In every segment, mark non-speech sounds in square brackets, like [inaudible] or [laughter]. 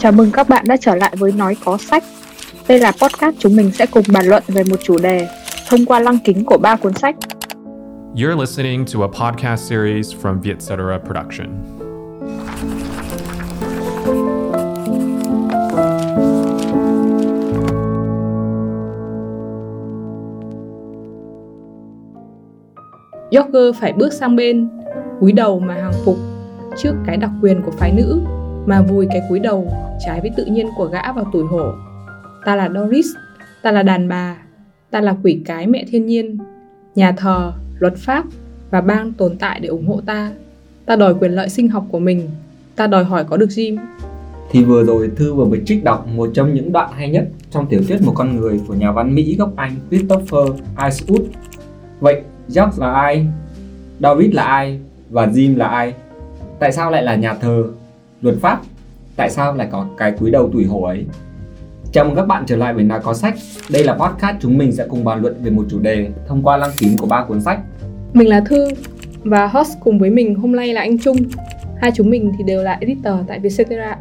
Chào mừng các bạn đã trở lại với Nói Có Sách. Đây là podcast chúng mình sẽ cùng bàn luận về một chủ đề thông qua lăng kính của ba cuốn sách. You're listening to a podcast series from Vietcetera Production. Jogger phải bước sang bên, cúi đầu mà hàng phục trước cái đặc quyền của phái nữ mà vùi cái cúi đầu trái với tự nhiên của gã vào tuổi hổ. Ta là Doris, ta là đàn bà, ta là quỷ cái mẹ thiên nhiên, nhà thờ, luật pháp và bang tồn tại để ủng hộ ta. Ta đòi quyền lợi sinh học của mình, ta đòi hỏi có được Jim. Thì vừa rồi Thư vừa mới trích đọc một trong những đoạn hay nhất trong tiểu thuyết Một con người của nhà văn Mỹ gốc Anh Christopher Icewood. Vậy Jack là ai? David là ai? Và Jim là ai? Tại sao lại là nhà thờ? Luật pháp? Tại sao lại có cái cúi đầu tuổi hổ ấy? Chào mừng các bạn trở lại với Nào Có Sách. Đây là podcast chúng mình sẽ cùng bàn luận về một chủ đề thông qua lăng kính của ba cuốn sách. Mình là Thư và host cùng với mình hôm nay là anh Trung. Hai chúng mình thì đều là editor tại Vietcetera.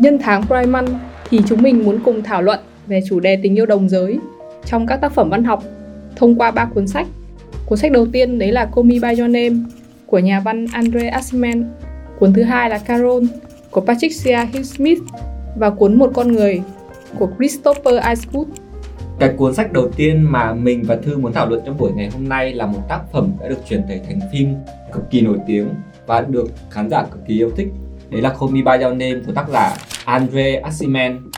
Nhân tháng Pride Month thì chúng mình muốn cùng thảo luận về chủ đề tình yêu đồng giới trong các tác phẩm văn học thông qua ba cuốn sách. Cuốn sách đầu tiên đấy là Call Me By Your Name của nhà văn Andre Aciman. Cuốn thứ hai là Carol của Patricia Hill Smith và cuốn Một con người của Christopher Icewood. Cái cuốn sách đầu tiên mà mình và Thư muốn thảo luận trong buổi ngày hôm nay là một tác phẩm đã được chuyển thể thành phim cực kỳ nổi tiếng và được khán giả cực kỳ yêu thích. Đấy là Call Me By Your Name của tác giả Andre Aciman.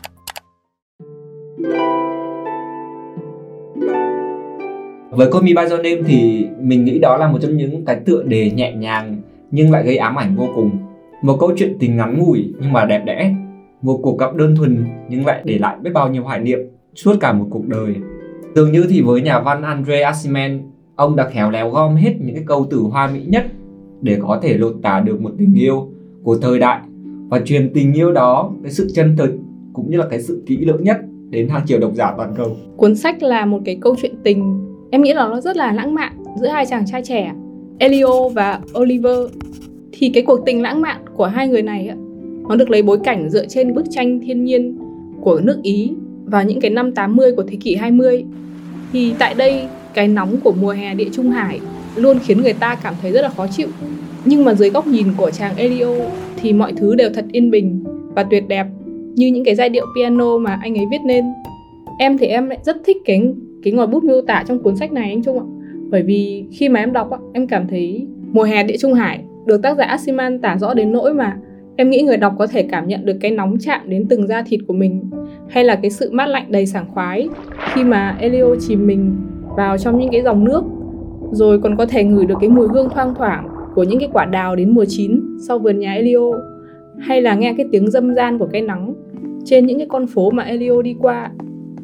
Với Call Me By Your Name thì mình nghĩ đó là một trong những cái tựa đề nhẹ nhàng nhưng lại gây ám ảnh vô cùng. Một câu chuyện tình ngắn ngủi nhưng mà đẹp đẽ. Một cuộc gặp đơn thuần nhưng lại để lại biết bao nhiêu hoài niệm suốt cả một cuộc đời. Dường như thì với nhà văn Andre Aciman, ông đã khéo léo gom hết những cái câu từ hoa mỹ nhất để có thể lột tả được một tình yêu của thời đại và truyền tình yêu đó, cái sự chân thực cũng như là cái sự kỹ lưỡng nhất đến hàng triệu độc giả toàn cầu. Cuốn sách là một cái câu chuyện tình em nghĩ là nó rất là lãng mạn giữa hai chàng trai trẻ Elio và Oliver thì cái cuộc tình lãng mạn của hai người này nó được lấy bối cảnh dựa trên bức tranh thiên nhiên của nước Ý vào những cái năm 80 của thế kỷ 20 thì tại đây, cái nóng của mùa hè địa Trung Hải luôn khiến người ta cảm thấy rất là khó chịu. Nhưng mà dưới góc nhìn của chàng Elio thì mọi thứ đều thật yên bình và tuyệt đẹp, như những cái giai điệu piano mà anh ấy viết nên. Em thì em lại rất thích cái cái ngòi bút miêu tả trong cuốn sách này, anh Trung ạ. Bởi vì khi mà em đọc em cảm thấy mùa hè địa Trung Hải được tác giả Asiman tả rõ đến nỗi mà em nghĩ người đọc có thể cảm nhận được cái nóng chạm đến từng da thịt của mình, hay là cái sự mát lạnh đầy sảng khoái khi mà Elio chìm mình vào trong những cái dòng nước, rồi còn có thể ngửi được cái mùi hương thoang thoảng của những cái quả đào đến mùa chín sau vườn nhà Elio, hay là nghe cái tiếng dâm gian của cái nắng trên những cái con phố mà Elio đi qua,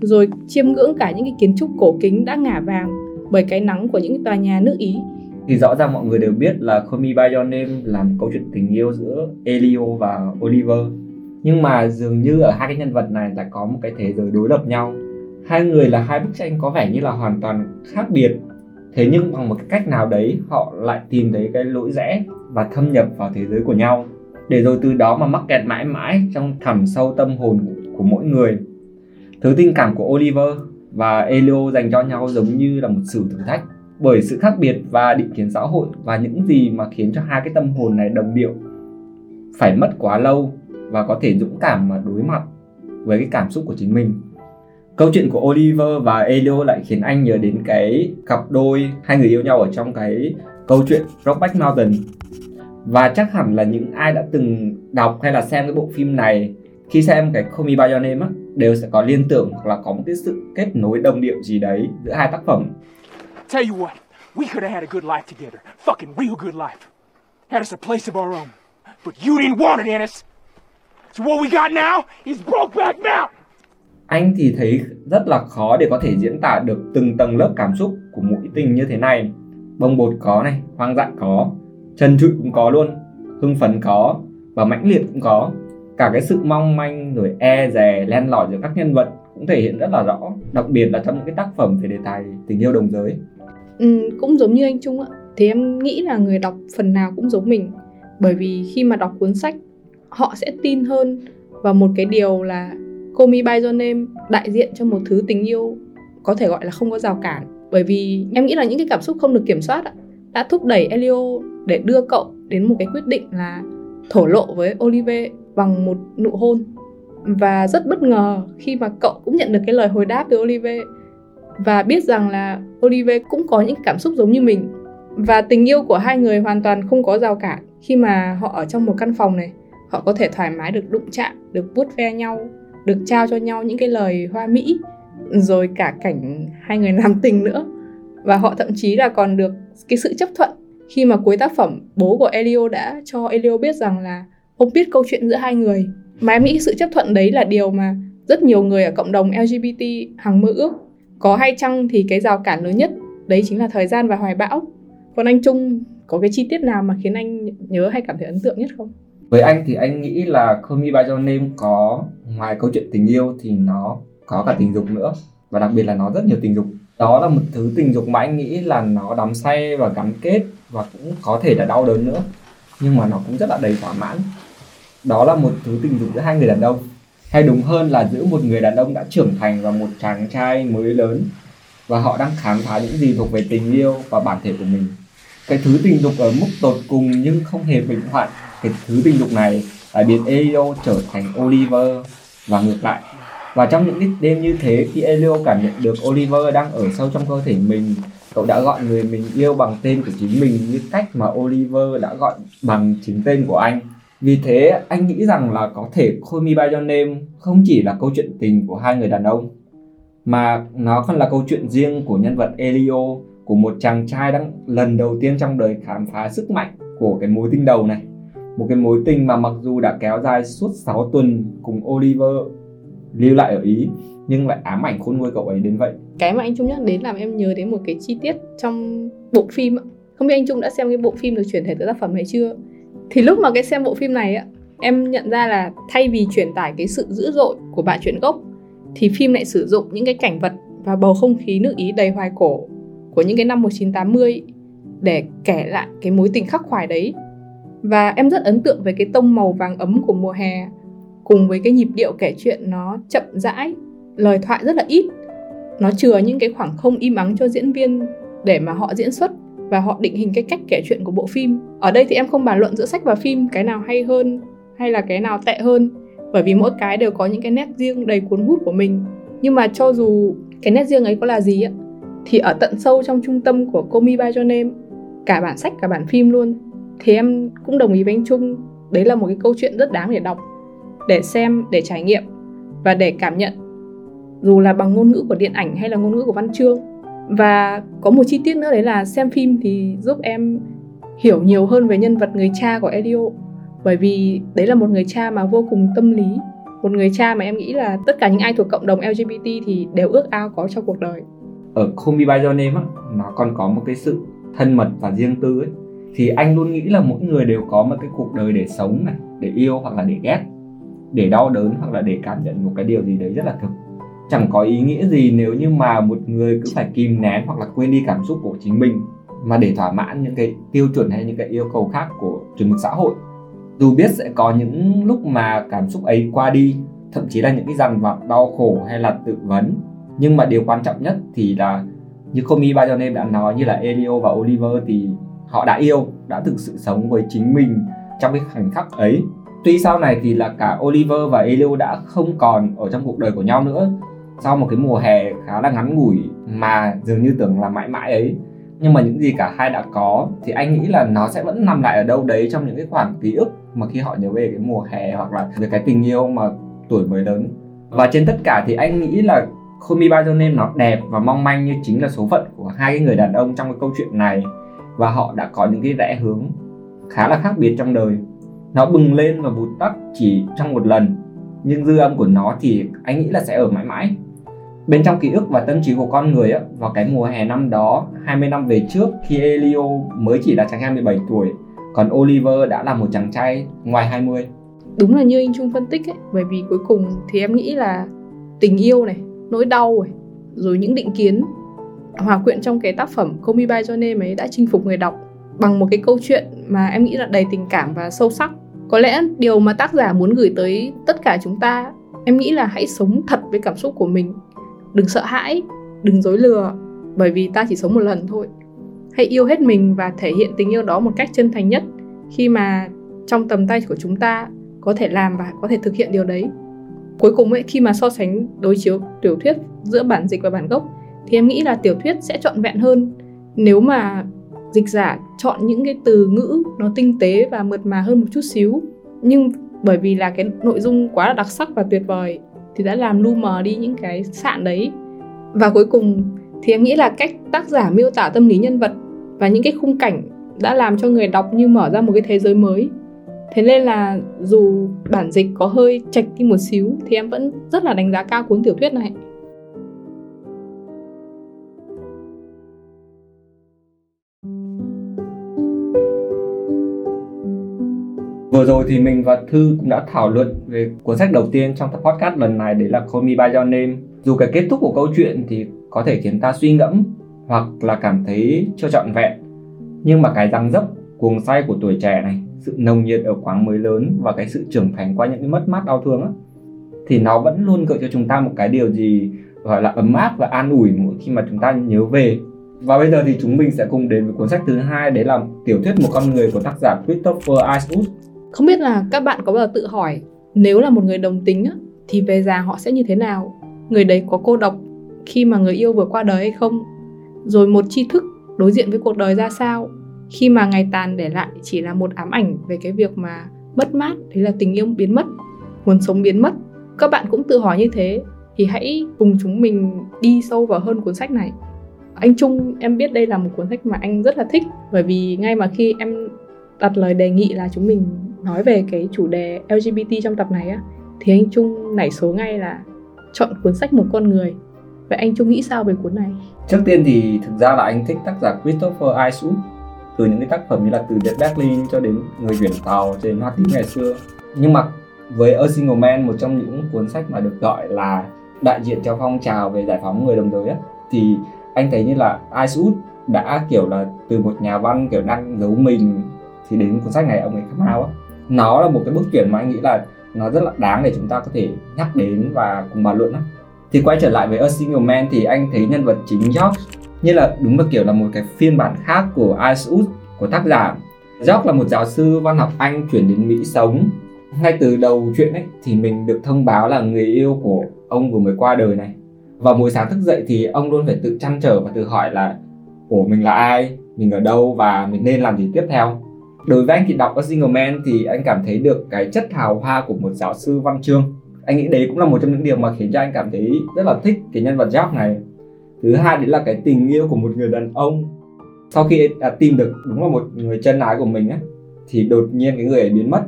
rồi chiêm ngưỡng cả những cái kiến trúc cổ kính đã ngả vàng bởi cái nắng của những tòa nhà nước Ý. Thì rõ ràng mọi người đều biết là Call Me By Your Name là một câu chuyện tình yêu giữa Elio và Oliver. Nhưng mà dường như ở hai cái nhân vật này lại có một cái thế giới đối lập nhau. Hai người là hai bức tranh có vẻ như là hoàn toàn khác biệt. Thế nhưng bằng một cái cách nào đấy họ lại tìm thấy cái lỗi rẽ và thâm nhập vào thế giới của nhau. Để rồi từ đó mà mắc kẹt mãi mãi trong thẳm sâu tâm hồn của, của mỗi người. Thứ tình cảm của Oliver và Elio dành cho nhau giống như là một sự thử thách bởi sự khác biệt và định kiến xã hội và những gì mà khiến cho hai cái tâm hồn này đồng điệu phải mất quá lâu và có thể dũng cảm mà đối mặt với cái cảm xúc của chính mình câu chuyện của Oliver và Elio lại khiến anh nhớ đến cái cặp đôi hai người yêu nhau ở trong cái câu chuyện Brokeback Mountain và chắc hẳn là những ai đã từng đọc hay là xem cái bộ phim này, khi xem cái Call Me By Your Name á, đều sẽ có liên tưởng hoặc là có một cái sự kết nối đồng điệu gì đấy giữa hai tác phẩm. Tell you what, we could have had a good life together. Fucking real good life. Had us a place of our own. But you didn't want it, Ennis. So what we got now is Brokeback Mountain. Anh thì thấy rất là khó để có thể diễn tả được từng tầng lớp cảm xúc của mũi tình như thế này. Bông bột có này, hoang dại có, chân trụi cũng có luôn, hưng phấn có và mãnh liệt cũng có cả cái sự mong manh rồi e dè len lỏi giữa các nhân vật cũng thể hiện rất là rõ đặc biệt là trong những cái tác phẩm về đề tài tình yêu đồng giới ừ, cũng giống như anh Trung ạ. Thì em nghĩ là người đọc phần nào cũng giống mình. Bởi vì khi mà đọc cuốn sách họ sẽ tin hơn và một cái điều là Call Me By Your Name đại diện cho một thứ tình yêu có thể gọi là không có rào cản. Bởi vì em nghĩ là những cái cảm xúc không được kiểm soát đã thúc đẩy Elio để đưa cậu đến một cái quyết định là thổ lộ với Olive bằng một nụ hôn. Và rất bất ngờ khi mà cậu cũng nhận được cái lời hồi đáp từ Olive và biết rằng là Olive cũng có những cảm xúc giống như mình. Và tình yêu của hai người hoàn toàn không có rào cản khi mà họ ở trong một căn phòng này. Họ có thể thoải mái được đụng chạm, được vuốt ve nhau, được trao cho nhau những cái lời hoa mỹ, rồi cả cảnh hai người làm tình nữa. Và họ thậm chí là còn được cái sự chấp thuận khi mà cuối tác phẩm bố của Elio đã cho Elio biết rằng là ông biết câu chuyện giữa hai người. Mà em nghĩ sự chấp thuận đấy là điều mà rất nhiều người ở cộng đồng LGBT hằng mơ ước có hay chăng thì cái rào cản lớn nhất, đấy chính là thời gian và hoài bão. Còn anh Trung, có cái chi tiết nào mà khiến anh nhớ hay cảm thấy ấn tượng nhất không? Với anh thì anh nghĩ là Call Me By Your Name có, ngoài câu chuyện tình yêu thì nó có cả tình dục nữa. Và đặc biệt là nó rất nhiều tình dục. Đó là một thứ tình dục mà anh nghĩ là nó đắm say và gắn kết và cũng có thể là đau đớn nữa. Nhưng mà nó cũng rất là đầy thỏa mãn. Đó là một thứ tình dục giữa hai người đàn ông hay đúng hơn là giữa một người đàn ông đã trưởng thành và một chàng trai mới lớn, và họ đang khám phá những gì thuộc về tình yêu và bản thể của mình. Cái thứ tình dục ở mức tột cùng nhưng không hề bệnh hoạn, cái thứ tình dục này lại biến Elio trở thành Oliver và ngược lại. Và trong những đêm như thế, khi Elio cảm nhận được Oliver đang ở sâu trong cơ thể mình, cậu đã gọi người mình yêu bằng tên của chính mình như cách mà Oliver đã gọi bằng chính tên của anh vì thế, anh nghĩ rằng là có thể Call Me By Your Name không chỉ là câu chuyện tình của hai người đàn ông, mà nó còn là câu chuyện riêng của nhân vật Elio, của một chàng trai đang lần đầu tiên trong đời khám phá sức mạnh của cái mối tình đầu này. Một cái mối tình mà mặc dù đã kéo dài suốt 6 tuần cùng Oliver lưu lại ở Ý, nhưng lại ám ảnh khôn nguôi cậu ấy đến vậy. Cái mà anh Trung nhắc đến làm em nhớ đến một cái chi tiết trong bộ phim không biết anh Trung đã xem cái bộ phim được chuyển thể từ tác phẩm này chưa? Thì lúc mà cái xem bộ phim này á em nhận ra là thay vì truyền tải cái sự dữ dội của bạn truyện gốc thì phim lại sử dụng những cái cảnh vật và bầu không khí nước Ý đầy hoài cổ của những cái năm 1980 để kể lại cái mối tình khắc khoải đấy. Và em rất ấn tượng về cái tông màu vàng ấm của mùa hè cùng với cái nhịp điệu kể chuyện nó chậm rãi, lời thoại rất là ít. Nó chừa những cái khoảng không im ắng cho diễn viên để mà họ diễn xuất và họ định hình cái cách kể chuyện của bộ phim. Ở đây thì em không bàn luận giữa sách và phim, cái nào hay hơn hay là cái nào tệ hơn, bởi vì mỗi cái đều có những cái nét riêng đầy cuốn hút của mình. Nhưng mà cho dù cái nét riêng ấy có là gì á, thì ở tận sâu trong trung tâm của Komi By Your Name cả bản sách, cả bản phim luôn, thì em cũng đồng ý với anh Trung đấy là một cái câu chuyện rất đáng để đọc, để xem, để trải nghiệm và để cảm nhận dù là bằng ngôn ngữ của điện ảnh hay là ngôn ngữ của văn chương và có một chi tiết nữa đấy là xem phim thì giúp em hiểu nhiều hơn về nhân vật người cha của Elio. Bởi vì đấy là một người cha mà vô cùng tâm lý một người cha mà em nghĩ là tất cả những ai thuộc cộng đồng LGBT thì đều ước ao có trong cuộc đời. Ở Call Me By Your Name á, nó còn có một cái sự thân mật và riêng tư ấy. Thì anh luôn nghĩ là mỗi người đều có một cái cuộc đời để sống này để yêu hoặc là để ghét để đau đớn hoặc là để cảm nhận một cái điều gì đấy rất là thực chẳng có ý nghĩa gì nếu như mà một người cứ phải kìm nén hoặc là quên đi cảm xúc của chính mình mà để thỏa mãn những cái tiêu chuẩn hay những cái yêu cầu khác của chuẩn mực xã hội. Dù biết sẽ có những lúc mà cảm xúc ấy qua đi, thậm chí là những cái dằn vặt, đau khổ hay là tự vấn. Nhưng mà điều quan trọng nhất thì là như Komi ba cho nên đã nói, như là Elio và Oliver thì họ đã yêu, đã thực sự sống với chính mình trong cái khoảnh khắc ấy. Tuy sau này thì là cả Oliver và Elio đã không còn ở trong cuộc đời của nhau nữa sau một cái mùa hè khá là ngắn ngủi mà dường như tưởng là mãi mãi ấy, nhưng mà những gì cả hai đã có thì anh nghĩ là nó sẽ vẫn nằm lại ở đâu đấy trong những cái khoảng ký ức mà khi họ nhớ về cái mùa hè hoặc là về cái tình yêu mà tuổi mới lớn. Và trên tất cả thì anh nghĩ là Call Me Your Name nó đẹp và mong manh như chính là số phận của hai cái người đàn ông trong cái câu chuyện này. Và họ đã có những cái rẽ hướng khá là khác biệt trong đời. Nó bừng lên và vụt tắt chỉ trong một lần, nhưng dư âm của nó thì anh nghĩ là sẽ ở mãi mãi bên trong ký ức và tâm trí của con người á, vào cái mùa hè năm đó 20 năm về trước khi Elio mới chỉ là chàng trai 17 tuổi còn Oliver đã là một chàng trai ngoài 20 đúng là như anh Trung phân tích ấy bởi vì cuối cùng thì em nghĩ là tình yêu này nỗi đau này rồi những định kiến hòa quyện trong cái tác phẩm Call Me By Your Name ấy đã chinh phục người đọc bằng một cái câu chuyện mà em nghĩ là đầy tình cảm và sâu sắc. Có lẽ điều mà tác giả muốn gửi tới tất cả chúng ta em nghĩ là hãy sống thật với cảm xúc của mình đừng sợ hãi, đừng dối lừa, bởi vì ta chỉ sống một lần thôi. Hãy yêu hết mình và thể hiện tình yêu đó một cách chân thành nhất, khi mà trong tầm tay của chúng ta có thể làm và có thể thực hiện điều đấy. Cuối cùng ấy, khi mà so sánh đối chiếu tiểu thuyết giữa bản dịch và bản gốc, thì em nghĩ là tiểu thuyết sẽ trọn vẹn hơn. Nếu mà dịch giả chọn những cái từ ngữ nó tinh tế và mượt mà hơn một chút xíu, nhưng bởi vì là cái nội dung quá là đặc sắc và tuyệt vời thì đã làm lu mờ đi những cái sạn đấy. Và cuối cùng thì em nghĩ là cách tác giả miêu tả tâm lý nhân vật và những cái khung cảnh đã làm cho người đọc như mở ra một cái thế giới mới. Thế nên là dù bản dịch có hơi chạch đi một xíu thì em vẫn rất là đánh giá cao cuốn tiểu thuyết này. Vừa rồi thì mình và Thư cũng đã thảo luận về cuốn sách đầu tiên trong tập podcast lần này đấy là Call Me By Your Name. Dù cái kết thúc của câu chuyện thì có thể khiến ta suy ngẫm hoặc là cảm thấy chưa trọn vẹn. Nhưng mà cái răng dấp, cuồng say của tuổi trẻ này, sự nồng nhiệt ở quãng mới lớn và cái sự trưởng thành qua những cái mất mát đau thương á, thì nó vẫn luôn gợi cho chúng ta một cái điều gì gọi là ấm áp và an ủi mỗi khi mà chúng ta nhớ về và bây giờ thì chúng mình sẽ cùng đến với cuốn sách thứ hai đấy là tiểu thuyết một con người của tác giả Christopher Icewood không biết là các bạn có bao giờ tự hỏi nếu là một người đồng tính á, thì về già họ sẽ như thế nào? Người đấy có cô độc khi mà người yêu vừa qua đời hay không? Rồi một tri thức đối diện với cuộc đời ra sao? Khi mà ngày tàn để lại chỉ là một ám ảnh về cái việc mà mất mát thế là tình yêu biến mất nguồn sống biến mất. Các bạn cũng tự hỏi như thế thì hãy cùng chúng mình đi sâu vào hơn cuốn sách này. Anh Trung em biết đây là một cuốn sách mà anh rất là thích bởi vì ngay mà khi em đặt lời đề nghị là chúng mình nói về cái chủ đề LGBT trong tập này á, thì anh Trung nảy số ngay là chọn cuốn sách một con người. Vậy anh Trung nghĩ sao về cuốn này? Trước tiên thì thực ra là anh thích tác giả Christopher Isherwood từ những cái tác phẩm như là từ Dead Berlin cho đến người chuyển tàu, cho đến hoa tím ngày xưa. Nhưng mà với A Single Man, một trong những cuốn sách mà được gọi là đại diện cho phong trào về giải phóng người đồng giới á, thì anh thấy như là Isherwood đã kiểu là từ một nhà văn kiểu đang giấu mình thì đến cuốn sách này, ông ấy khám phá á nó là một cái bước chuyển mà anh nghĩ là nó rất là đáng để chúng ta có thể nhắc đến và cùng bàn luận á. Thì quay trở lại với A Single Man thì anh thấy nhân vật chính George như là đúng là kiểu là một cái phiên bản khác của Icewood của tác giả. George là một giáo sư văn học Anh chuyển đến Mỹ sống. Ngay từ đầu chuyện ấy thì mình được thông báo là người yêu của ông vừa mới qua đời này. Và buổi sáng thức dậy thì ông luôn phải tự chăn trở và tự hỏi là, ủa, mình là ai? Mình ở đâu và mình nên làm gì tiếp theo? Đối với anh thì đọc A Single Man thì anh cảm thấy được cái chất hào hoa của một giáo sư văn chương. Anh nghĩ đấy cũng là một trong những điều mà khiến cho anh cảm thấy rất là thích cái nhân vật Jack này. Thứ hai đấy là cái tình yêu của một người đàn ông. Sau khi đã tìm được đúng là một người chân ái của mình á, thì đột nhiên cái người ấy biến mất.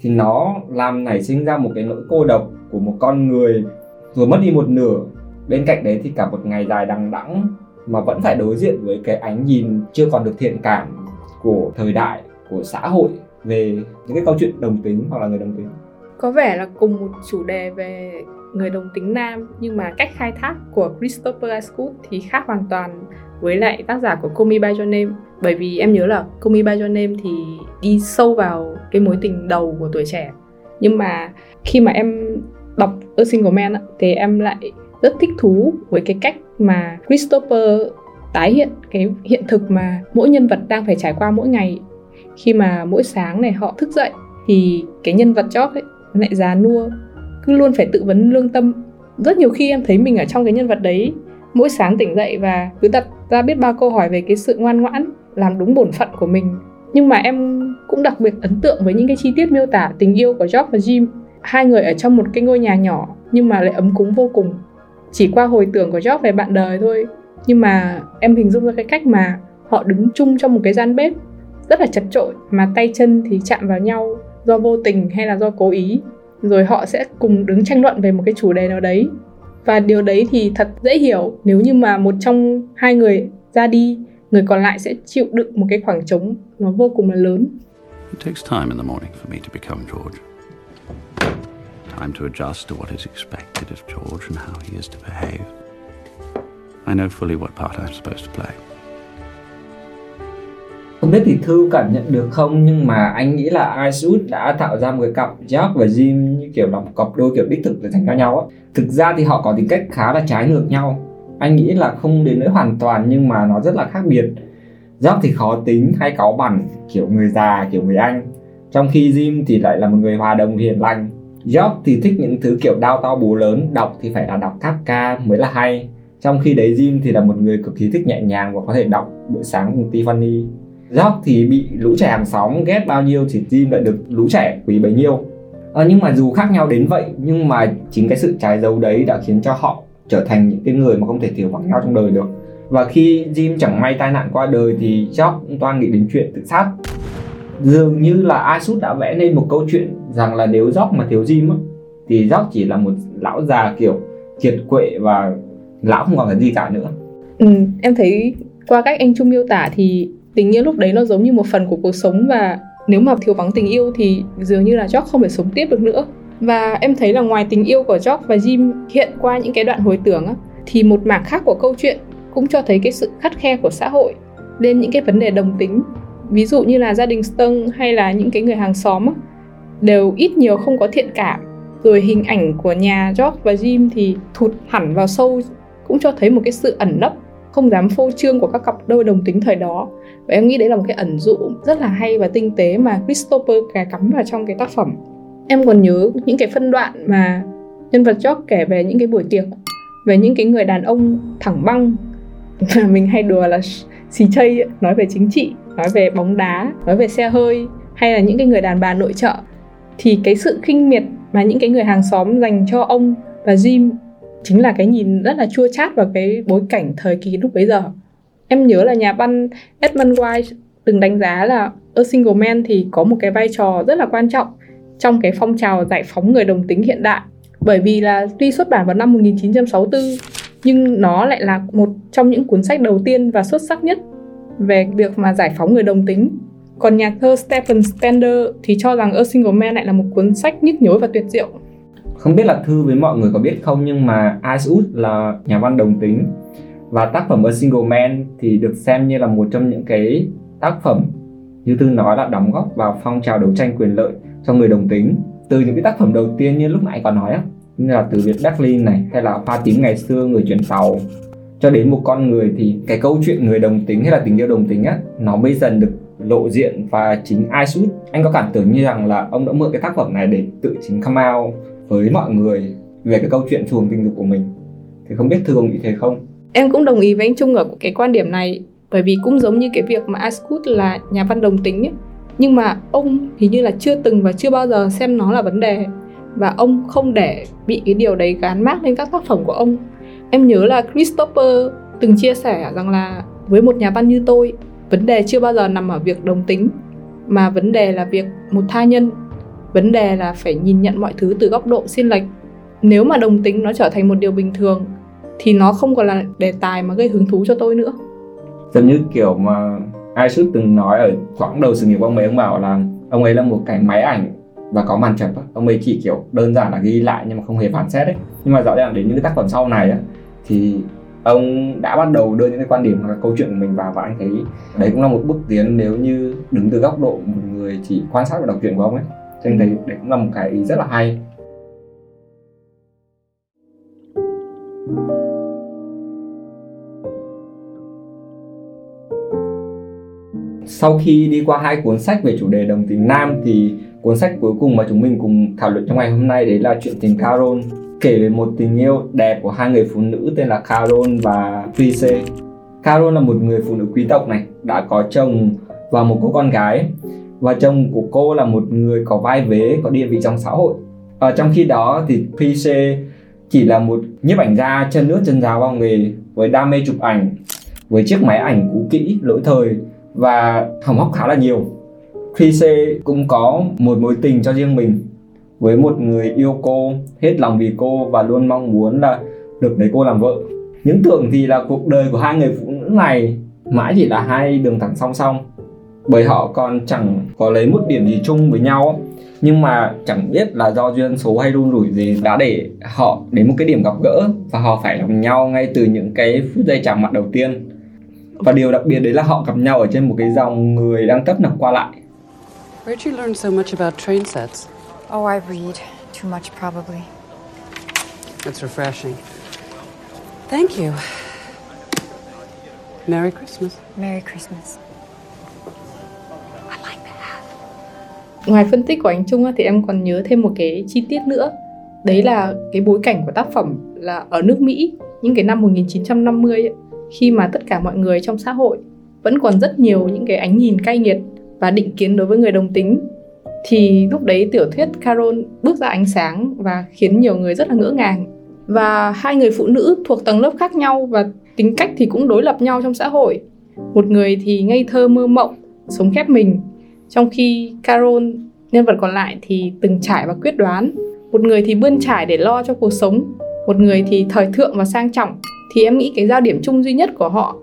Thì nó làm nảy sinh ra một cái nỗi cô độc của một con người vừa mất đi một nửa. Bên cạnh đấy thì cả một ngày dài đằng đẵng mà vẫn phải đối diện với cái ánh nhìn chưa còn được thiện cảm của thời đại của xã hội về những cái câu chuyện đồng tính hoặc là người đồng tính? Có vẻ là cùng một chủ đề về người đồng tính nam, nhưng mà cách khai thác của Christopher Ascoot thì khác hoàn toàn với lại tác giả của Call Me By Your Name. Bởi vì em nhớ là Call Me By Your Name thì đi sâu vào cái mối tình đầu của tuổi trẻ. Nhưng mà khi mà em đọc A Single Man thì em lại rất thích thú với cái cách mà Christopher tái hiện, cái hiện thực mà mỗi nhân vật đang phải trải qua mỗi ngày khi mà mỗi sáng này họ thức dậy thì cái nhân vật chóp ấy lại già nua, cứ luôn phải tự vấn lương tâm. Rất nhiều khi em thấy mình ở trong cái nhân vật đấy, mỗi sáng tỉnh dậy và cứ đặt ra biết bao câu hỏi về cái sự ngoan ngoãn, làm đúng bổn phận của mình. Nhưng mà em cũng đặc biệt ấn tượng với những cái chi tiết miêu tả tình yêu của Job và Jim. Hai người ở trong một cái ngôi nhà nhỏ nhưng mà lại ấm cúng vô cùng. Chỉ qua hồi tưởng của Job về bạn đời thôi, nhưng mà em hình dung ra cái cách mà họ đứng chung trong một cái gian bếp rất là chật trội mà tay chân thì chạm vào nhau do vô tình hay là do cố ý rồi họ sẽ cùng đứng tranh luận về một cái chủ đề nào đấy và điều đấy thì thật dễ hiểu nếu như mà một trong hai người ra đi, người còn lại sẽ chịu đựng một cái khoảng trống nó vô cùng là lớn It takes time in the morning for me to become George. Time to adjust to what is expected of George and how he is to behave. I know fully what part I'm supposed to play. Không biết thì Thư cảm nhận được không nhưng mà anh nghĩ là Icewood đã tạo ra một cái cặp Jack và Jim như kiểu là một cặp đôi kiểu đích thực để dành cho nhau á. Thực ra thì họ có tính cách khá là trái ngược nhau. Anh nghĩ là không đến nỗi hoàn toàn nhưng mà nó rất là khác biệt. Jack thì khó tính hay cáu bẳn kiểu người già kiểu người Anh. Trong khi Jim thì lại là một người hòa đồng hiền lành. Job thì thích những thứ kiểu đao to bố lớn, đọc thì phải là đọc Kafka mới là hay. Trong khi đấy Jim thì là một người cực kỳ thích nhẹ nhàng và có thể đọc buổi sáng cùng Tiffany. Job thì bị lũ trẻ hàng xóm ghét bao nhiêu thì Jim lại được lũ trẻ quý bấy nhiêu. À, nhưng mà dù khác nhau đến vậy nhưng mà chính cái sự trái dấu đấy đã khiến cho họ trở thành những cái người mà không thể thiếu vắng nhau trong đời được. Và khi Jim chẳng may tai nạn qua đời thì Jock cũng toan nghĩ đến chuyện tự sát. Dường như là Asus đã vẽ nên một câu chuyện rằng là nếu Jock mà thiếu Jim á, thì Jock chỉ là một lão già kiểu kiệt quệ và lão không còn cái gì cả nữa. Ừ, em thấy qua cách anh Trung miêu tả thì tình yêu lúc đấy nó giống như một phần của cuộc sống và nếu mà thiếu vắng tình yêu thì dường như là Jock không thể sống tiếp được nữa. Và em thấy là ngoài tình yêu của Jock và Jim hiện qua những cái đoạn hồi tưởng á, thì một mảng khác của câu chuyện cũng cho thấy cái sự khắt khe của xã hội lên những cái vấn đề đồng tính. Ví dụ như là gia đình Stung hay là những cái người hàng xóm á, đều ít nhiều không có thiện cảm. Rồi hình ảnh của nhà Jock và Jim thì thụt hẳn vào sâu cũng cho thấy một cái sự ẩn nấp không dám phô trương của các cặp đôi đồng tính thời đó. Và em nghĩ đấy là một cái ẩn dụ rất là hay và tinh tế mà Christopher cài cắm vào trong cái tác phẩm. Em còn nhớ những cái phân đoạn mà nhân vật Jock kể về những cái buổi tiệc, về những cái người đàn ông thẳng băng [laughs] mà mình hay đùa là xì chây nói về chính trị, nói về bóng đá, nói về xe hơi, hay là những cái người đàn bà nội trợ. Thì cái sự khinh miệt mà những cái người hàng xóm dành cho ông và Jim chính là cái nhìn rất là chua chát vào cái bối cảnh thời kỳ lúc bấy giờ. Em nhớ là nhà văn Edmund White từng đánh giá là A Single Man thì có một cái vai trò rất là quan trọng trong cái phong trào giải phóng người đồng tính hiện đại. Bởi vì là tuy xuất bản vào năm 1964 nhưng nó lại là một trong những cuốn sách đầu tiên và xuất sắc nhất về việc mà giải phóng người đồng tính. Còn nhà thơ Stephen Stender thì cho rằng A Single Man lại là một cuốn sách nhức nhối và tuyệt diệu không biết là thư với mọi người có biết không, nhưng mà Ice Wood là nhà văn đồng tính. Và tác phẩm A Single Man thì được xem như là một trong những cái tác phẩm, như thư nói là đóng góp vào phong trào đấu tranh quyền lợi cho người đồng tính. Từ những cái tác phẩm đầu tiên như lúc nãy có nói á, như là từ việc Berlin này, hay là hoa tím ngày xưa, người chuyển tàu, cho đến một con người thì cái câu chuyện người đồng tính hay là tình yêu đồng tính á, nó mới dần được lộ diện. Và chính Ice Wood, anh có cảm tưởng như rằng là ông đã mượn cái tác phẩm này để tự chính come out với mọi người về cái câu chuyện chuồng tình dục của mình. Thì không biết thư ông nghĩ thế không? Em cũng đồng ý với anh Trung ở cái quan điểm này, bởi vì cũng giống như cái việc mà Ascot là nhà văn đồng tính ấy. nhưng mà ông hình như là chưa từng và chưa bao giờ xem nó là vấn đề, và ông không để bị cái điều đấy gán mác lên các tác phẩm của ông. Em nhớ là Christopher từng chia sẻ rằng là với một nhà văn như tôi, vấn đề chưa bao giờ nằm ở việc đồng tính, mà vấn đề là việc một tha nhân vấn đề là phải nhìn nhận mọi thứ từ góc độ xin lệch. Nếu mà đồng tính nó trở thành một điều bình thường, thì nó không còn là đề tài mà gây hứng thú cho tôi nữa. Giống như kiểu mà ai suốt từng nói ở khoảng đầu sự nghiệp của ông ấy, ông bảo là ông ấy là một cái máy ảnh và có màn chập ông ấy chỉ kiểu đơn giản là ghi lại nhưng mà không hề phán xét đấy nhưng mà rõ ràng đến những cái tác phẩm sau này á, thì ông đã bắt đầu đưa những cái quan điểm và câu chuyện của mình vào và anh thấy đấy cũng là một bước tiến nếu như đứng từ góc độ một người chỉ quan sát và đọc truyện của ông ấy cho anh thấy đấy cũng là một cái ý rất là hay. Sau khi đi qua hai cuốn sách về chủ đề đồng tính nam thì cuốn sách cuối cùng mà chúng mình cùng thảo luận trong ngày hôm nay đấy là chuyện tình Carol. Kể về một tình yêu đẹp của hai người phụ nữ tên là Carol và Frise. Carol là một người phụ nữ quý tộc này, đã có chồng và một cô con gái và chồng của cô là một người có vai vế, có địa vị trong xã hội. Ở trong khi đó thì PC chỉ là một nhiếp ảnh gia chân nước chân giáo vào nghề với đam mê chụp ảnh, với chiếc máy ảnh cũ kỹ, lỗi thời và hỏng hóc khá là nhiều. PC cũng có một mối tình cho riêng mình, với một người yêu cô, hết lòng vì cô và luôn mong muốn là được lấy cô làm vợ. Những tưởng thì là cuộc đời của hai người phụ nữ này mãi chỉ là hai đường thẳng song song bởi họ còn chẳng có lấy một điểm gì chung với nhau nhưng mà chẳng biết là do duyên số hay run rủi gì đã để họ đến một cái điểm gặp gỡ và họ phải lòng nhau ngay từ những cái phút giây chạm mặt đầu tiên và điều đặc biệt đấy là họ gặp nhau ở trên một cái dòng người đang tấp nập qua lại Where'd you learn so much about train sets? Oh, I read. Too much, probably. That's refreshing. Thank you. Merry Christmas. Merry Christmas. Ngoài phân tích của anh Trung thì em còn nhớ thêm một cái chi tiết nữa. Đấy là cái bối cảnh của tác phẩm là ở nước Mỹ, những cái năm 1950 ấy, khi mà tất cả mọi người trong xã hội vẫn còn rất nhiều những cái ánh nhìn cay nghiệt và định kiến đối với người đồng tính. Thì lúc đấy tiểu thuyết Carol bước ra ánh sáng và khiến nhiều người rất là ngỡ ngàng. Và hai người phụ nữ thuộc tầng lớp khác nhau và tính cách thì cũng đối lập nhau trong xã hội. Một người thì ngây thơ mơ mộng sống khép mình trong khi Carol, nhân vật còn lại thì từng trải và quyết đoán. Một người thì bươn trải để lo cho cuộc sống, một người thì thời thượng và sang trọng, thì em nghĩ cái giao điểm chung duy nhất của họ,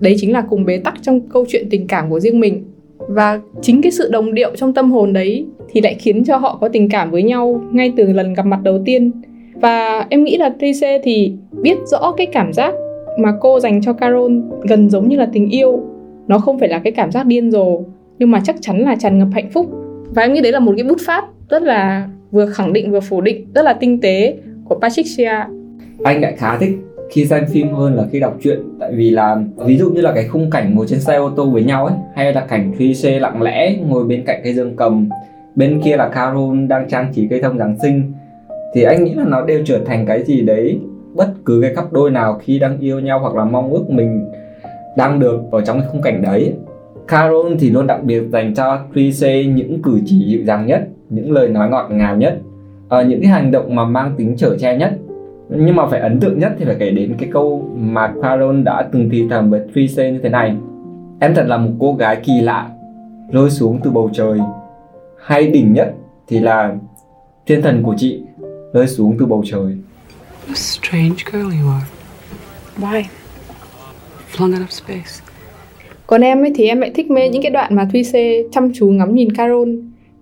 đấy chính là cùng bế tắc trong câu chuyện tình cảm của riêng mình. Và chính cái sự đồng điệu trong tâm hồn đấy thì lại khiến cho họ có tình cảm với nhau ngay từ lần gặp mặt đầu tiên. Và em nghĩ là Trice thì biết rõ cái cảm giác mà cô dành cho Carol gần giống như là tình yêu. Nó không phải là cái cảm giác điên rồ nhưng mà chắc chắn là tràn ngập hạnh phúc. Và em nghĩ đấy là một cái bút pháp rất là vừa khẳng định, vừa phủ định, rất là tinh tế của Patricia anh lại khá thích khi xem phim hơn là khi đọc truyện. Tại vì là, ví dụ như là cái khung cảnh ngồi trên xe ô tô với nhau ấy, hay là cảnh khi xe lặng lẽ ngồi bên cạnh cây dương cầm, bên kia là Carol đang trang trí cây thông Giáng sinh, thì anh nghĩ là nó đều trở thành cái gì đấy bất cứ cái cặp đôi nào khi đang yêu nhau hoặc là mong ước mình đang được ở trong cái khung cảnh đấy. Carol thì luôn đặc biệt dành cho Tracy những cử chỉ dịu dàng nhất những lời nói ngọt ngào nhất à, những cái hành động mà mang tính trở che nhất nhưng mà phải ấn tượng nhất thì phải kể đến cái câu mà Carol đã từng thì thầm với Tracy như thế này em thật là một cô gái kỳ lạ rơi xuống từ bầu trời hay đỉnh nhất thì là thiên thần của chị rơi xuống từ bầu trời What a strange girl you are. Why? Flung out of space. Còn em ấy thì em lại thích mê những cái đoạn mà Thuy Xê chăm chú ngắm nhìn Carol.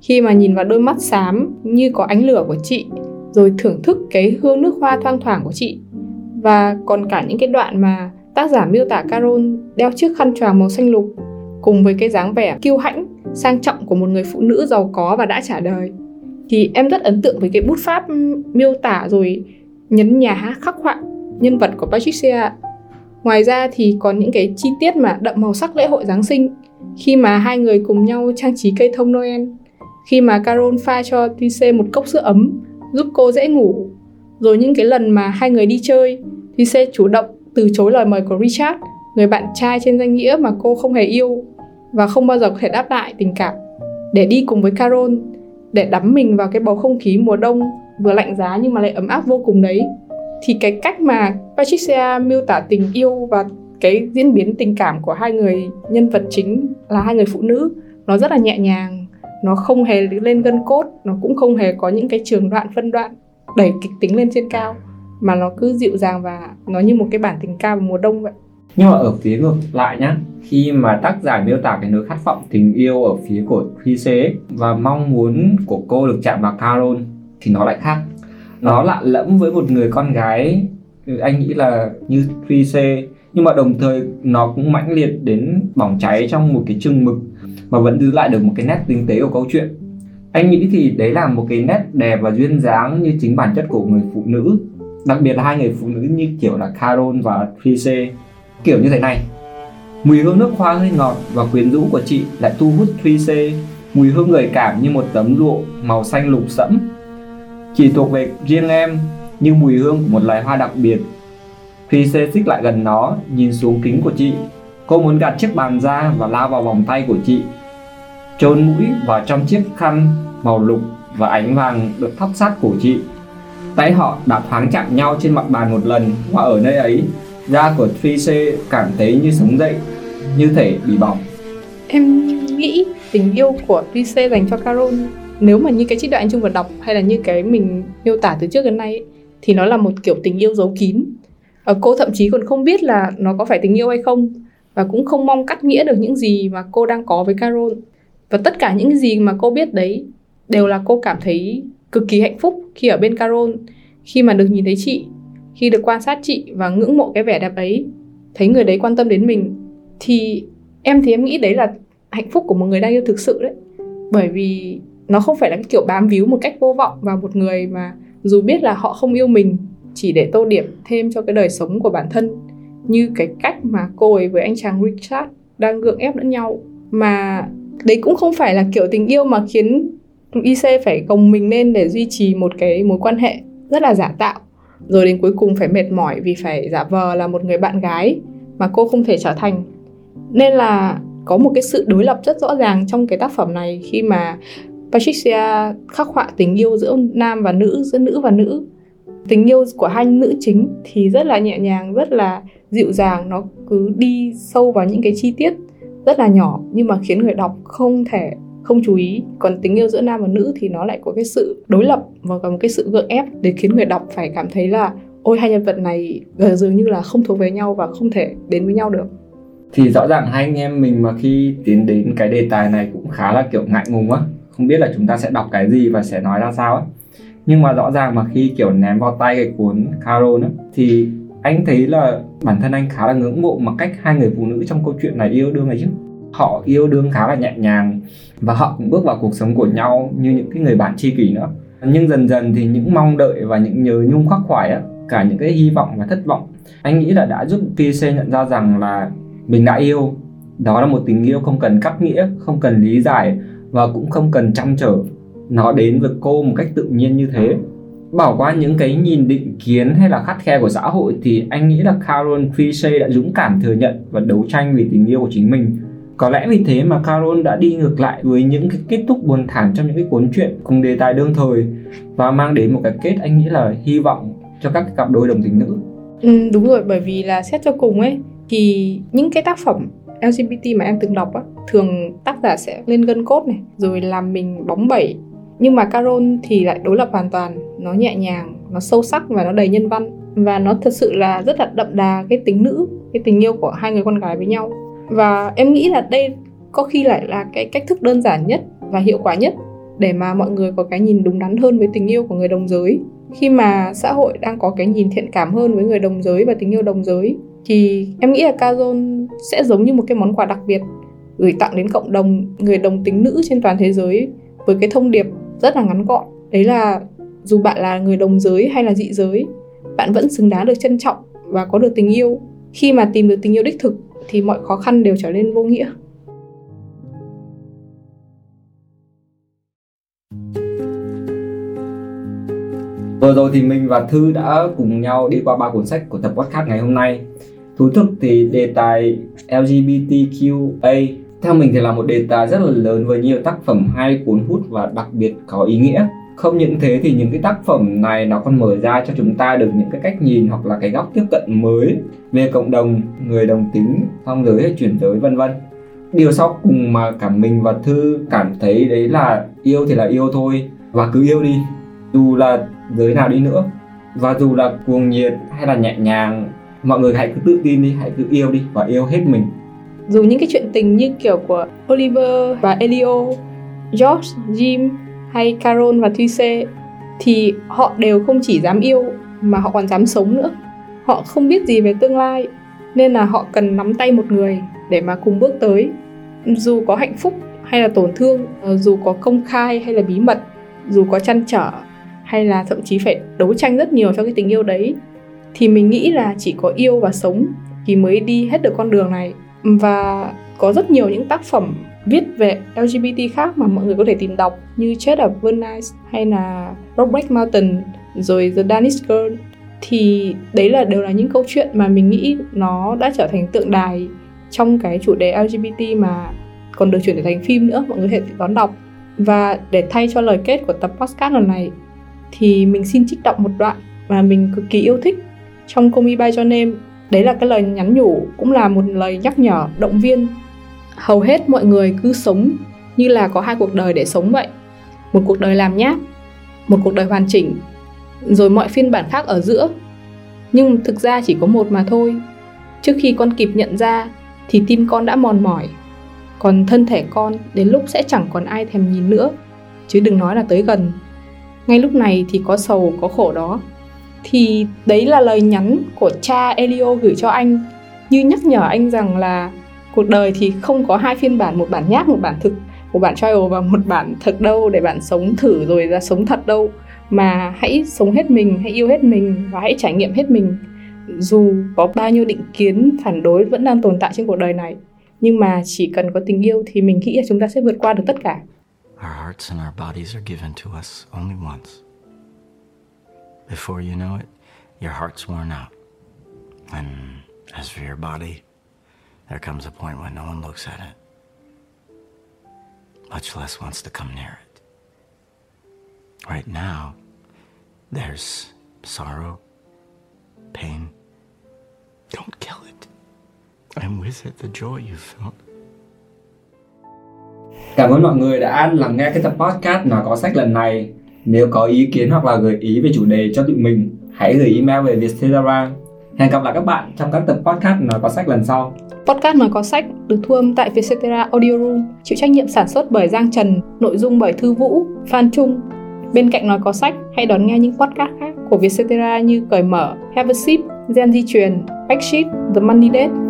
Khi mà nhìn vào đôi mắt xám như có ánh lửa của chị, rồi thưởng thức cái hương nước hoa thoang thoảng của chị. Và còn cả những cái đoạn mà tác giả miêu tả Carol đeo chiếc khăn choàng màu xanh lục cùng với cái dáng vẻ kiêu hãnh, sang trọng của một người phụ nữ giàu có và đã trả đời. Thì em rất ấn tượng với cái bút pháp miêu tả rồi nhấn nhá khắc họa nhân vật của Patricia Ngoài ra thì còn những cái chi tiết mà đậm màu sắc lễ hội Giáng sinh, khi mà hai người cùng nhau trang trí cây thông Noel, khi mà Carol pha cho Tise một cốc sữa ấm, giúp cô dễ ngủ. Rồi những cái lần mà hai người đi chơi, Tise chủ động từ chối lời mời của Richard, người bạn trai trên danh nghĩa mà cô không hề yêu, và không bao giờ có thể đáp lại tình cảm, để đi cùng với Carol để đắm mình vào cái bầu không khí mùa đông vừa lạnh giá nhưng mà lại ấm áp vô cùng đấy thì cái cách mà Patricia miêu tả tình yêu và cái diễn biến tình cảm của hai người nhân vật chính là hai người phụ nữ, nó rất là nhẹ nhàng, nó không hề lên gân cốt, nó cũng không hề có những cái trường đoạn, phân đoạn đẩy kịch tính lên trên cao, mà nó cứ dịu dàng và nó như một cái bản tình ca vào mùa đông vậy. Nhưng mà ở phía ngược lại nhá, khi mà tác giả miêu tả cái nỗi khát vọng tình yêu ở phía của Thuy Xế và mong muốn của cô được chạm vào Carol thì nó lại khác nó lạ lẫm với một người con gái, anh nghĩ là như Thuy C. Nhưng mà đồng thời nó cũng mãnh liệt đến bỏng cháy trong một cái chừng mực mà vẫn giữ lại được một cái nét tinh tế của câu chuyện. Anh nghĩ thì đấy là một cái nét đẹp và duyên dáng như chính bản chất của người phụ nữ. Đặc biệt là hai người phụ nữ như kiểu là Carol và Trise kiểu như thế này. Mùi hương nước hoa hơi ngọt và quyến rũ của chị lại thu hút Trise mùi hương gợi cảm như một tấm lụa màu xanh lục sẫm chỉ thuộc về riêng em như mùi hương của một loài hoa đặc biệt. Khi xê xích lại gần nó, nhìn xuống kính của chị, cô muốn gạt chiếc bàn ra và lao vào vòng tay của chị. Trôn mũi vào trong chiếc khăn màu lục và ánh vàng được thắp sát cổ chị. Tay họ đã thoáng chạm nhau trên mặt bàn một lần và ở nơi ấy. Da của Tracy cảm thấy như sống dậy, như thể bị bỏng. Em nghĩ tình yêu của Trise dành cho Carol nếu mà như cái trích đoạn anh Trung vừa đọc hay là như cái mình miêu tả từ trước đến nay ấy, thì nó là một kiểu tình yêu giấu kín. Ở cô thậm chí còn không biết là nó có phải tình yêu hay không và cũng không mong cắt nghĩa được những gì mà cô đang có với Carol. Và tất cả những gì mà cô biết đấy đều là cô cảm thấy cực kỳ hạnh phúc khi ở bên Carol. Khi mà được nhìn thấy chị khi được quan sát chị và ngưỡng mộ cái vẻ đẹp ấy thấy người đấy quan tâm đến mình thì em thì em nghĩ đấy là hạnh phúc của một người đang yêu thực sự đấy. Bởi vì nó không phải là cái kiểu bám víu một cách vô vọng vào một người mà dù biết là họ không yêu mình, chỉ để tô điểm thêm cho cái đời sống của bản thân, như cái cách mà cô ấy với anh chàng Richard đang gượng ép lẫn nhau. Mà đấy cũng không phải là kiểu tình yêu mà khiến IC phải gồng mình lên để duy trì một cái mối quan hệ rất là giả tạo. Rồi đến cuối cùng phải mệt mỏi vì phải giả vờ là một người bạn gái mà cô không thể trở thành. Nên là có một cái sự đối lập rất rõ ràng trong cái tác phẩm này khi mà Patricia khắc họa tình yêu giữa nam và nữ, giữa nữ và nữ. Tình yêu của hai nữ chính thì rất là nhẹ nhàng, rất là dịu dàng, nó cứ đi sâu vào những cái chi tiết rất là nhỏ nhưng mà khiến người đọc không thể không chú ý. Còn tình yêu giữa nam và nữ thì nó lại có cái sự đối lập và có một cái sự gượng ép để khiến người đọc phải cảm thấy là ôi hai nhân vật này dường như là không thuộc về nhau và không thể đến với nhau được. Thì rõ ràng hai anh em mình mà khi tiến đến cái đề tài này cũng khá là kiểu ngại ngùng á không biết là chúng ta sẽ đọc cái gì và sẽ nói ra sao ấy. Nhưng mà rõ ràng mà khi kiểu ném vào tay cái cuốn Carol nữa thì anh thấy là bản thân anh khá là ngưỡng mộ mà cách hai người phụ nữ trong câu chuyện này yêu đương này chứ. Họ yêu đương khá là nhẹ nhàng và họ cũng bước vào cuộc sống của nhau như những cái người bạn tri kỷ nữa. Nhưng dần dần thì những mong đợi và những nhớ nhung khắc khoải á, cả những cái hy vọng và thất vọng, anh nghĩ là đã giúp PC nhận ra rằng là mình đã yêu. Đó là một tình yêu không cần cắt nghĩa, không cần lý giải và cũng không cần chăm trở. Nó đến với cô một cách tự nhiên như thế. Bỏ qua những cái nhìn định kiến hay là khắt khe của xã hội thì anh nghĩ là Carol Trichet đã dũng cảm thừa nhận và đấu tranh vì tình yêu của chính mình. Có lẽ vì thế mà Carol đã đi ngược lại với những cái kết thúc buồn thảm trong những cái cuốn truyện cùng đề tài đương thời và mang đến một cái kết anh nghĩ là hy vọng cho các cặp đôi đồng tính nữ. Ừ, đúng rồi bởi vì là xét cho cùng ấy thì những cái tác phẩm LGBT mà em từng đọc á, thường tác giả sẽ lên gân cốt này, rồi làm mình bóng bẩy. Nhưng mà Carol thì lại đối lập hoàn toàn, nó nhẹ nhàng, nó sâu sắc và nó đầy nhân văn. Và nó thật sự là rất là đậm đà cái tính nữ, cái tình yêu của hai người con gái với nhau. Và em nghĩ là đây có khi lại là cái cách thức đơn giản nhất và hiệu quả nhất để mà mọi người có cái nhìn đúng đắn hơn với tình yêu của người đồng giới. Khi mà xã hội đang có cái nhìn thiện cảm hơn với người đồng giới và tình yêu đồng giới thì em nghĩ là Kazon sẽ giống như một cái món quà đặc biệt gửi tặng đến cộng đồng, người đồng tính nữ trên toàn thế giới với cái thông điệp rất là ngắn gọn. Đấy là dù bạn là người đồng giới hay là dị giới, bạn vẫn xứng đáng được trân trọng và có được tình yêu. Khi mà tìm được tình yêu đích thực thì mọi khó khăn đều trở nên vô nghĩa. Vừa rồi thì mình và Thư đã cùng nhau đi qua ba cuốn sách của tập podcast ngày hôm nay túi thực thì đề tài LGBTQA theo mình thì là một đề tài rất là lớn với nhiều tác phẩm hay cuốn hút và đặc biệt có ý nghĩa. Không những thế thì những cái tác phẩm này nó còn mở ra cho chúng ta được những cái cách nhìn hoặc là cái góc tiếp cận mới về cộng đồng, người đồng tính, song giới hay chuyển giới vân vân. Điều sau cùng mà cả mình và Thư cảm thấy đấy là yêu thì là yêu thôi và cứ yêu đi dù là giới nào đi nữa và dù là cuồng nhiệt hay là nhẹ nhàng mọi người hãy cứ tự tin đi hãy cứ yêu đi và yêu hết mình. Dù những cái chuyện tình như kiểu của Oliver và Elio George, Jim hay Carol và Thuise thì họ đều không chỉ dám yêu mà họ còn dám sống nữa. Họ không biết gì về tương lai nên là họ cần nắm tay một người để mà cùng bước tới. Dù có hạnh phúc hay là tổn thương ờ, dù có công khai hay là bí mật dù có chăn trở hay là thậm chí phải đấu tranh rất nhiều cho cái tình yêu đấy thì mình nghĩ là chỉ có yêu và sống thì mới đi hết được con đường này. Và có rất nhiều những tác phẩm viết về LGBT khác mà mọi người có thể tìm đọc như Chết ở Venice hay là Brokeback Mountain rồi The Danish Girl. Thì đấy là đều là những câu chuyện mà mình nghĩ nó đã trở thành tượng đài trong cái chủ đề LGBT mà còn được chuyển thể thành phim nữa, mọi người có thể đón đọc. Và để thay cho lời kết của tập podcast lần này thì mình xin trích đọc một đoạn mà mình cực kỳ yêu thích trong Komi Bay By Your Name. Đấy là cái lời nhắn nhủ, cũng là một lời nhắc nhở, động viên. Hầu hết mọi người cứ sống như là có hai cuộc đời để sống vậy. Một cuộc đời làm nháp, một cuộc đời hoàn chỉnh, rồi mọi phiên bản khác ở giữa. Nhưng thực ra chỉ có một mà thôi. Trước khi con kịp nhận ra thì tim con đã mòn mỏi. Còn thân thể con đến lúc sẽ chẳng còn ai thèm nhìn nữa, chứ đừng nói là tới gần ngay lúc này thì có sầu có khổ đó thì đấy là lời nhắn của cha Elio gửi cho anh, như nhắc nhở anh rằng là cuộc đời thì không có hai phiên bản, một bản nháp một bản thực. Một bản trial và một bản thật đâu, để bạn sống thử rồi ra sống thật đâu. Mà hãy sống hết mình, hãy yêu hết mình và hãy trải nghiệm hết mình. Dù có bao nhiêu định kiến phản đối vẫn đang tồn tại trên cuộc đời này, nhưng mà chỉ cần có tình yêu thì mình nghĩ là chúng ta sẽ vượt qua được tất cả. Our hearts and our bodies are given to us only once. Before you know it, your heart's worn out. And as for your body, there comes a point when no one looks at it, much less wants to come near it. Right now, there's sorrow, pain. Don't kill it. And with it, the joy you felt. Cảm ơn mọi người đã lắng nghe cái tập podcast nói có sách lần này. Nếu có ý kiến hoặc là gợi ý về chủ đề cho tụi mình, hãy gửi email về Vietcetera. Hẹn gặp lại các bạn trong các tập podcast nói có sách lần sau. Podcast nói có sách được thu âm tại Vietcetera Audio Room, chịu trách nhiệm sản xuất bởi Giang Trần, nội dung bởi Thư Vũ, Phan Trung. Bên cạnh nói có sách, hãy đón nghe những podcast khác của Vietcetera như Cởi Mở, Have a Sip, Gen Di truyền, Backsheet, The Money Date.